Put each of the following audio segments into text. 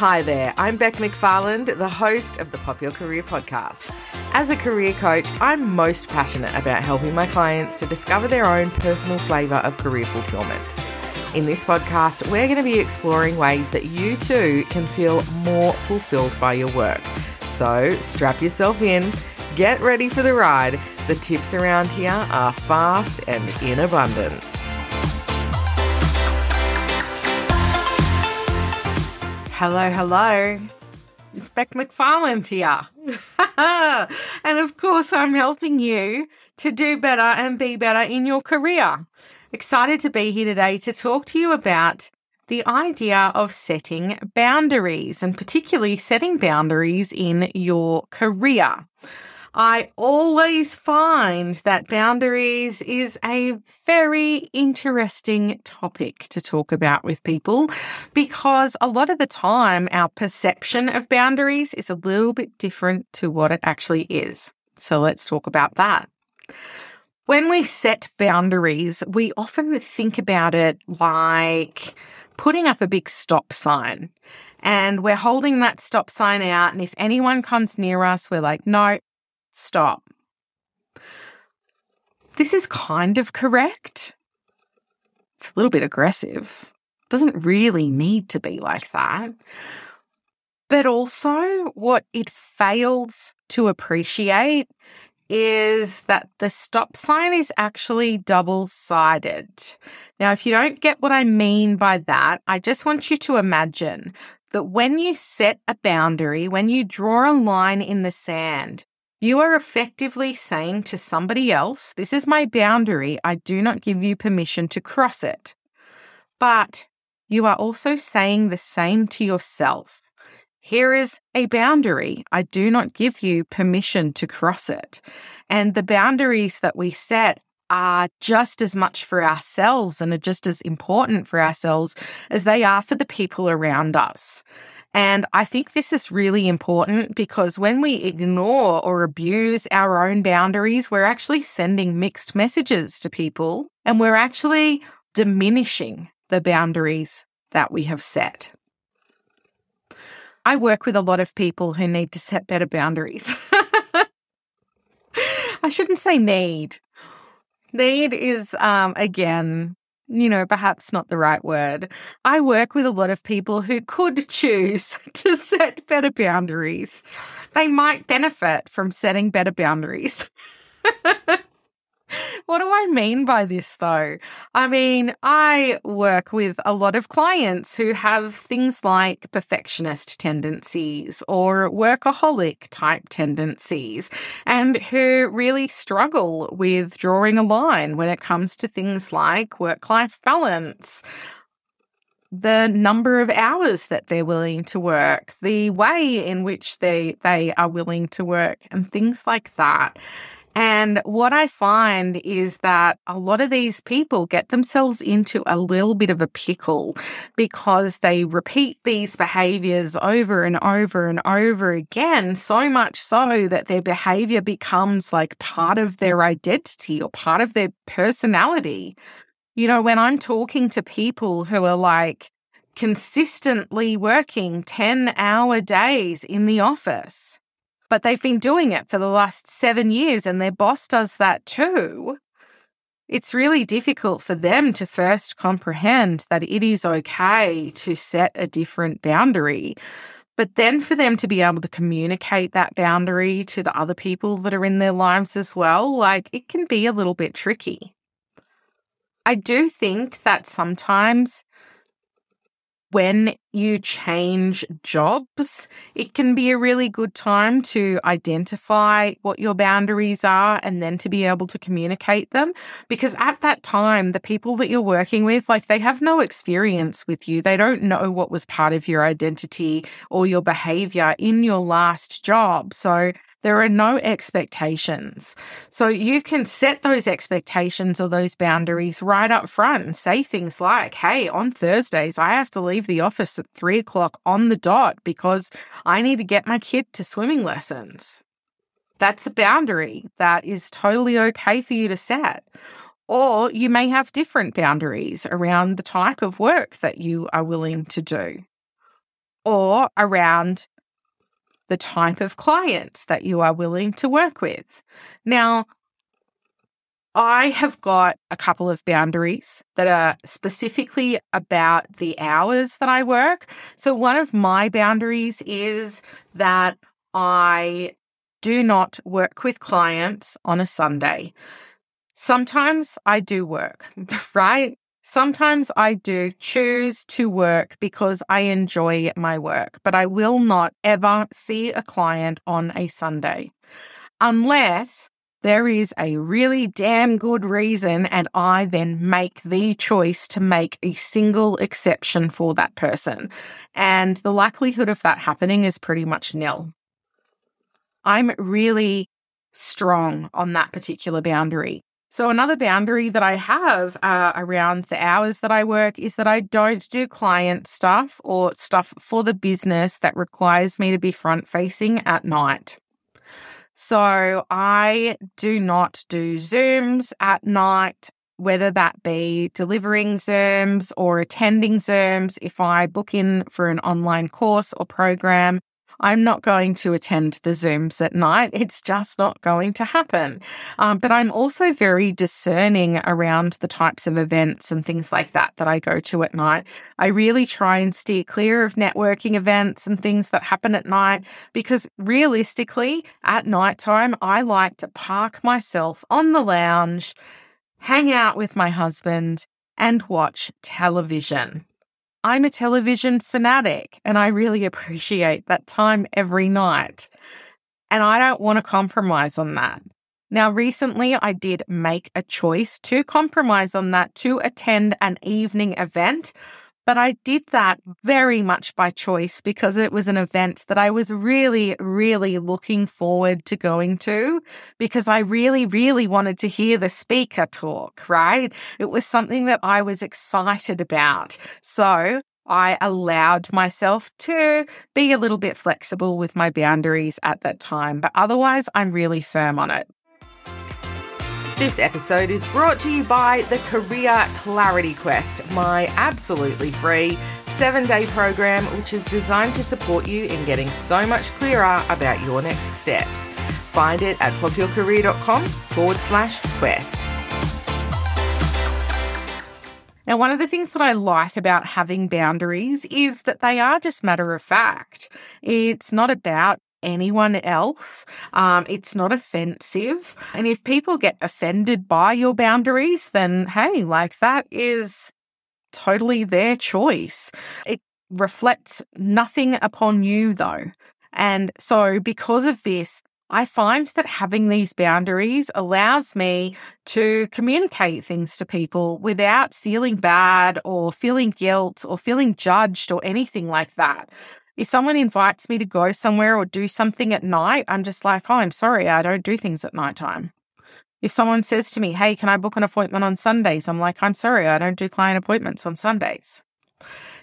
Hi there, I'm Bec McFarland, the host of the Pop Your Career podcast. As a career coach, I'm most passionate about helping my clients to discover their own personal flavour of career fulfillment. In this podcast, we're going to be exploring ways that you too can feel more fulfilled by your work. So strap yourself in, get ready for the ride. The tips around here are fast and in abundance. Hello, hello. It's Bec McFarland here. and of course, I'm helping you to do better and be better in your career. Excited to be here today to talk to you about the idea of setting boundaries and particularly setting boundaries in your career. I always find that boundaries is a very interesting topic to talk about with people because a lot of the time our perception of boundaries is a little bit different to what it actually is. So let's talk about that. When we set boundaries, we often think about it like putting up a big stop sign. And we're holding that stop sign out. And if anyone comes near us, we're like, no, stop. This is kind of correct. It's a little bit aggressive. Doesn't really need to be like that. But also, what it fails to appreciate is that the stop sign is actually double sided. Now, if you don't get what I mean by that, I just want you to imagine that when you set a boundary, when you draw a line in the sand, you are effectively saying to somebody else, This is my boundary. I do not give you permission to cross it. But you are also saying the same to yourself. Here is a boundary. I do not give you permission to cross it. And the boundaries that we set are just as much for ourselves and are just as important for ourselves as they are for the people around us. And I think this is really important because when we ignore or abuse our own boundaries, we're actually sending mixed messages to people and we're actually diminishing the boundaries that we have set. I work with a lot of people who need to set better boundaries. I shouldn't say need. Need is, um, again, you know, perhaps not the right word. I work with a lot of people who could choose to set better boundaries. They might benefit from setting better boundaries. what do I mean by this though? I mean, I work with a lot of clients who have things like perfectionist tendencies or workaholic type tendencies and who really struggle with drawing a line when it comes to things like work life balance the number of hours that they're willing to work, the way in which they they are willing to work and things like that. And what I find is that a lot of these people get themselves into a little bit of a pickle because they repeat these behaviors over and over and over again, so much so that their behavior becomes like part of their identity or part of their personality. You know, when I'm talking to people who are like consistently working 10 hour days in the office, but they've been doing it for the last seven years and their boss does that too. It's really difficult for them to first comprehend that it is okay to set a different boundary. But then for them to be able to communicate that boundary to the other people that are in their lives as well, like it can be a little bit tricky. I do think that sometimes when you change jobs, it can be a really good time to identify what your boundaries are and then to be able to communicate them. Because at that time, the people that you're working with, like they have no experience with you. They don't know what was part of your identity or your behavior in your last job. So there are no expectations. So you can set those expectations or those boundaries right up front and say things like, Hey, on Thursdays, I have to leave the office at three o'clock on the dot because I need to get my kid to swimming lessons. That's a boundary that is totally okay for you to set. Or you may have different boundaries around the type of work that you are willing to do. or around the type of clients that you are willing to work with. Now, I have got a couple of boundaries that are specifically about the hours that I work. So, one of my boundaries is that I do not work with clients on a Sunday. Sometimes I do work, right? Sometimes I do choose to work because I enjoy my work, but I will not ever see a client on a Sunday unless there is a really damn good reason, and I then make the choice to make a single exception for that person. And the likelihood of that happening is pretty much nil. I'm really strong on that particular boundary. So, another boundary that I have uh, around the hours that I work is that I don't do client stuff or stuff for the business that requires me to be front facing at night. So I do not do Zooms at night, whether that be delivering Zooms or attending Zooms. If I book in for an online course or program, I'm not going to attend the Zooms at night. It's just not going to happen. Um, but I'm also very discerning around the types of events and things like that that I go to at night. I really try and steer clear of networking events and things that happen at night because realistically, at night time, I like to park myself on the lounge, hang out with my husband, and watch television. I'm a television fanatic and I really appreciate that time every night. And I don't want to compromise on that. Now, recently I did make a choice to compromise on that to attend an evening event but I did that very much by choice because it was an event that I was really, really looking forward to going to because I really, really wanted to hear the speaker talk, right? It was something that I was excited about. So I allowed myself to be a little bit flexible with my boundaries at that time, but otherwise, I'm really firm on it. This episode is brought to you by the Career Clarity Quest, my absolutely free seven day program, which is designed to support you in getting so much clearer about your next steps. Find it at popyourcareer.com forward slash quest. Now, one of the things that I like about having boundaries is that they are just matter of fact. It's not about anyone else. Um, it's not offensive. And if people get offended by your boundaries, then hey, like that is totally their choice. It reflects nothing upon you, though. And so, because of this, I find that having these boundaries allows me to communicate things to people without feeling bad or feeling guilt or feeling judged or anything like that. If someone invites me to go somewhere or do something at night, I'm just like, oh, I'm sorry, I don't do things at nighttime. If someone says to me, hey, can I book an appointment on Sundays? I'm like, I'm sorry, I don't do client appointments on Sundays.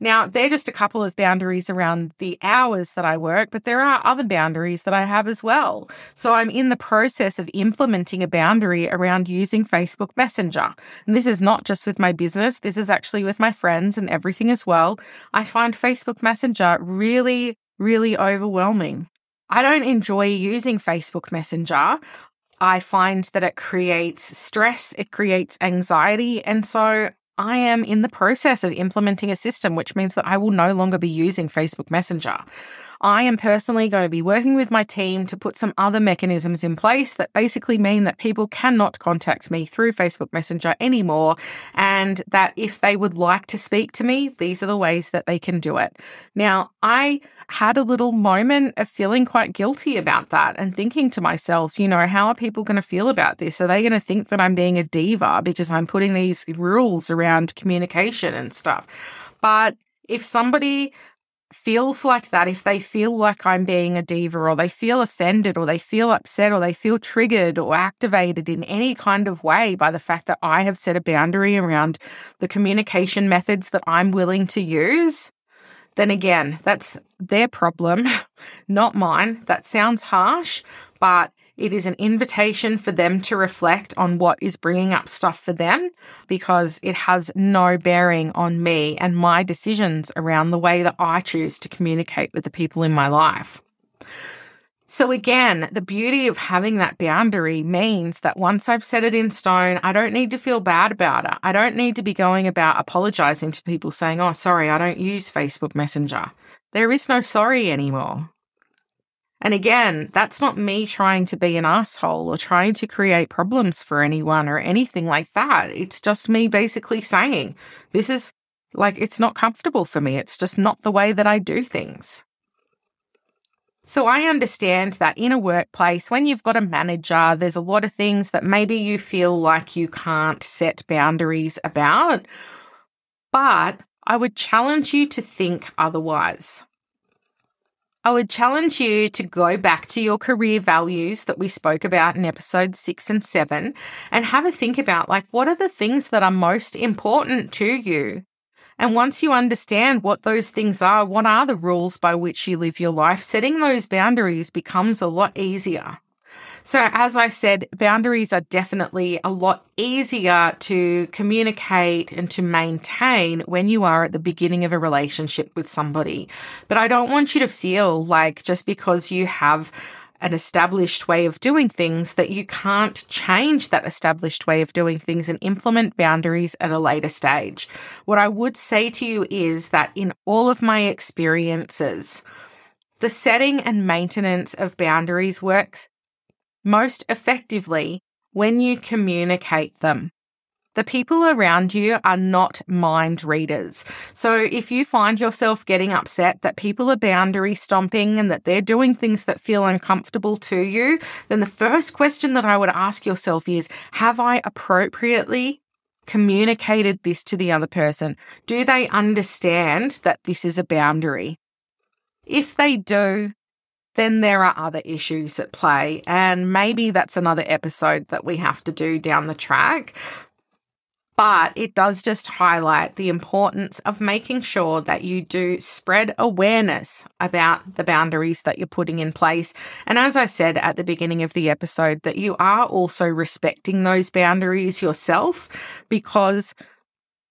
Now, they're just a couple of boundaries around the hours that I work, but there are other boundaries that I have as well. So I'm in the process of implementing a boundary around using Facebook Messenger. And this is not just with my business, this is actually with my friends and everything as well. I find Facebook Messenger really, really overwhelming. I don't enjoy using Facebook Messenger. I find that it creates stress, it creates anxiety. And so I am in the process of implementing a system, which means that I will no longer be using Facebook Messenger. I am personally going to be working with my team to put some other mechanisms in place that basically mean that people cannot contact me through Facebook Messenger anymore. And that if they would like to speak to me, these are the ways that they can do it. Now, I had a little moment of feeling quite guilty about that and thinking to myself, you know, how are people going to feel about this? Are they going to think that I'm being a diva because I'm putting these rules around communication and stuff? But if somebody feels like that, if they feel like I'm being a diva or they feel offended or they feel upset or they feel triggered or activated in any kind of way by the fact that I have set a boundary around the communication methods that I'm willing to use, then again, that's their problem, not mine. That sounds harsh, but It is an invitation for them to reflect on what is bringing up stuff for them because it has no bearing on me and my decisions around the way that I choose to communicate with the people in my life. So, again, the beauty of having that boundary means that once I've set it in stone, I don't need to feel bad about it. I don't need to be going about apologizing to people saying, oh, sorry, I don't use Facebook Messenger. There is no sorry anymore. And again, that's not me trying to be an asshole or trying to create problems for anyone or anything like that. It's just me basically saying, this is like, it's not comfortable for me. It's just not the way that I do things. So I understand that in a workplace, when you've got a manager, there's a lot of things that maybe you feel like you can't set boundaries about. But I would challenge you to think otherwise. I would challenge you to go back to your career values that we spoke about in episode six and seven and have a think about like, what are the things that are most important to you? And once you understand what those things are, what are the rules by which you live your life, setting those boundaries becomes a lot easier. So, as I said, boundaries are definitely a lot easier to communicate and to maintain when you are at the beginning of a relationship with somebody. But I don't want you to feel like just because you have an established way of doing things that you can't change that established way of doing things and implement boundaries at a later stage. What I would say to you is that in all of my experiences, the setting and maintenance of boundaries works most effectively when you communicate them. The people around you are not mind readers. So if you find yourself getting upset that people are boundary stomping and that they're doing things that feel uncomfortable to you, then the first question that I would ask yourself is Have I appropriately communicated this to the other person? Do they understand that this is a boundary? If they do, then there are other issues at play. And maybe that's another episode that we have to do down the track but it does just highlight the importance of making sure that you do spread awareness about the boundaries that you're putting in place. And as I said at the beginning of the episode, that you are also respecting those boundaries yourself because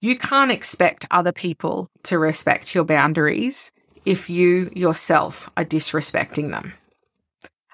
you can't expect other people to respect your boundaries if you yourself are disrespecting them.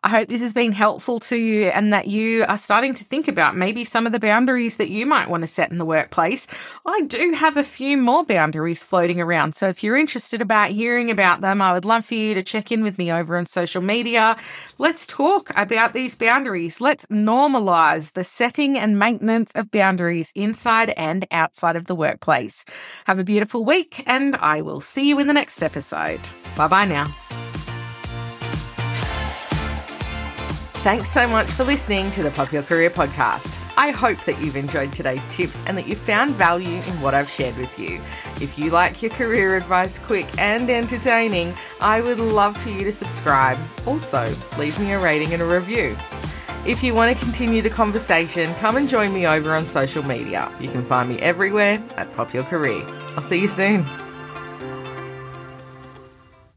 I hope this has been helpful to you and that you are starting to think about maybe some of the boundaries that you might want to set in the workplace. I do have a few more boundaries floating around. So if you're interested about hearing about them, I would love for you to check in with me over on social media. Let's talk about these boundaries. Let's normalize the setting and maintenance of boundaries inside and outside of the workplace. Have a beautiful week and I will see you in the next episode. Bye bye now. Thanks so much for listening to the Pop Your Career podcast. I hope that you've enjoyed today's tips and that you found value in what I've shared with you. If you like your career advice quick and entertaining, I would love for you to subscribe. Also, leave me a rating and a review. If you want to continue the conversation, come and join me over on social media. You can find me everywhere at Pop Your Career. I'll see you soon.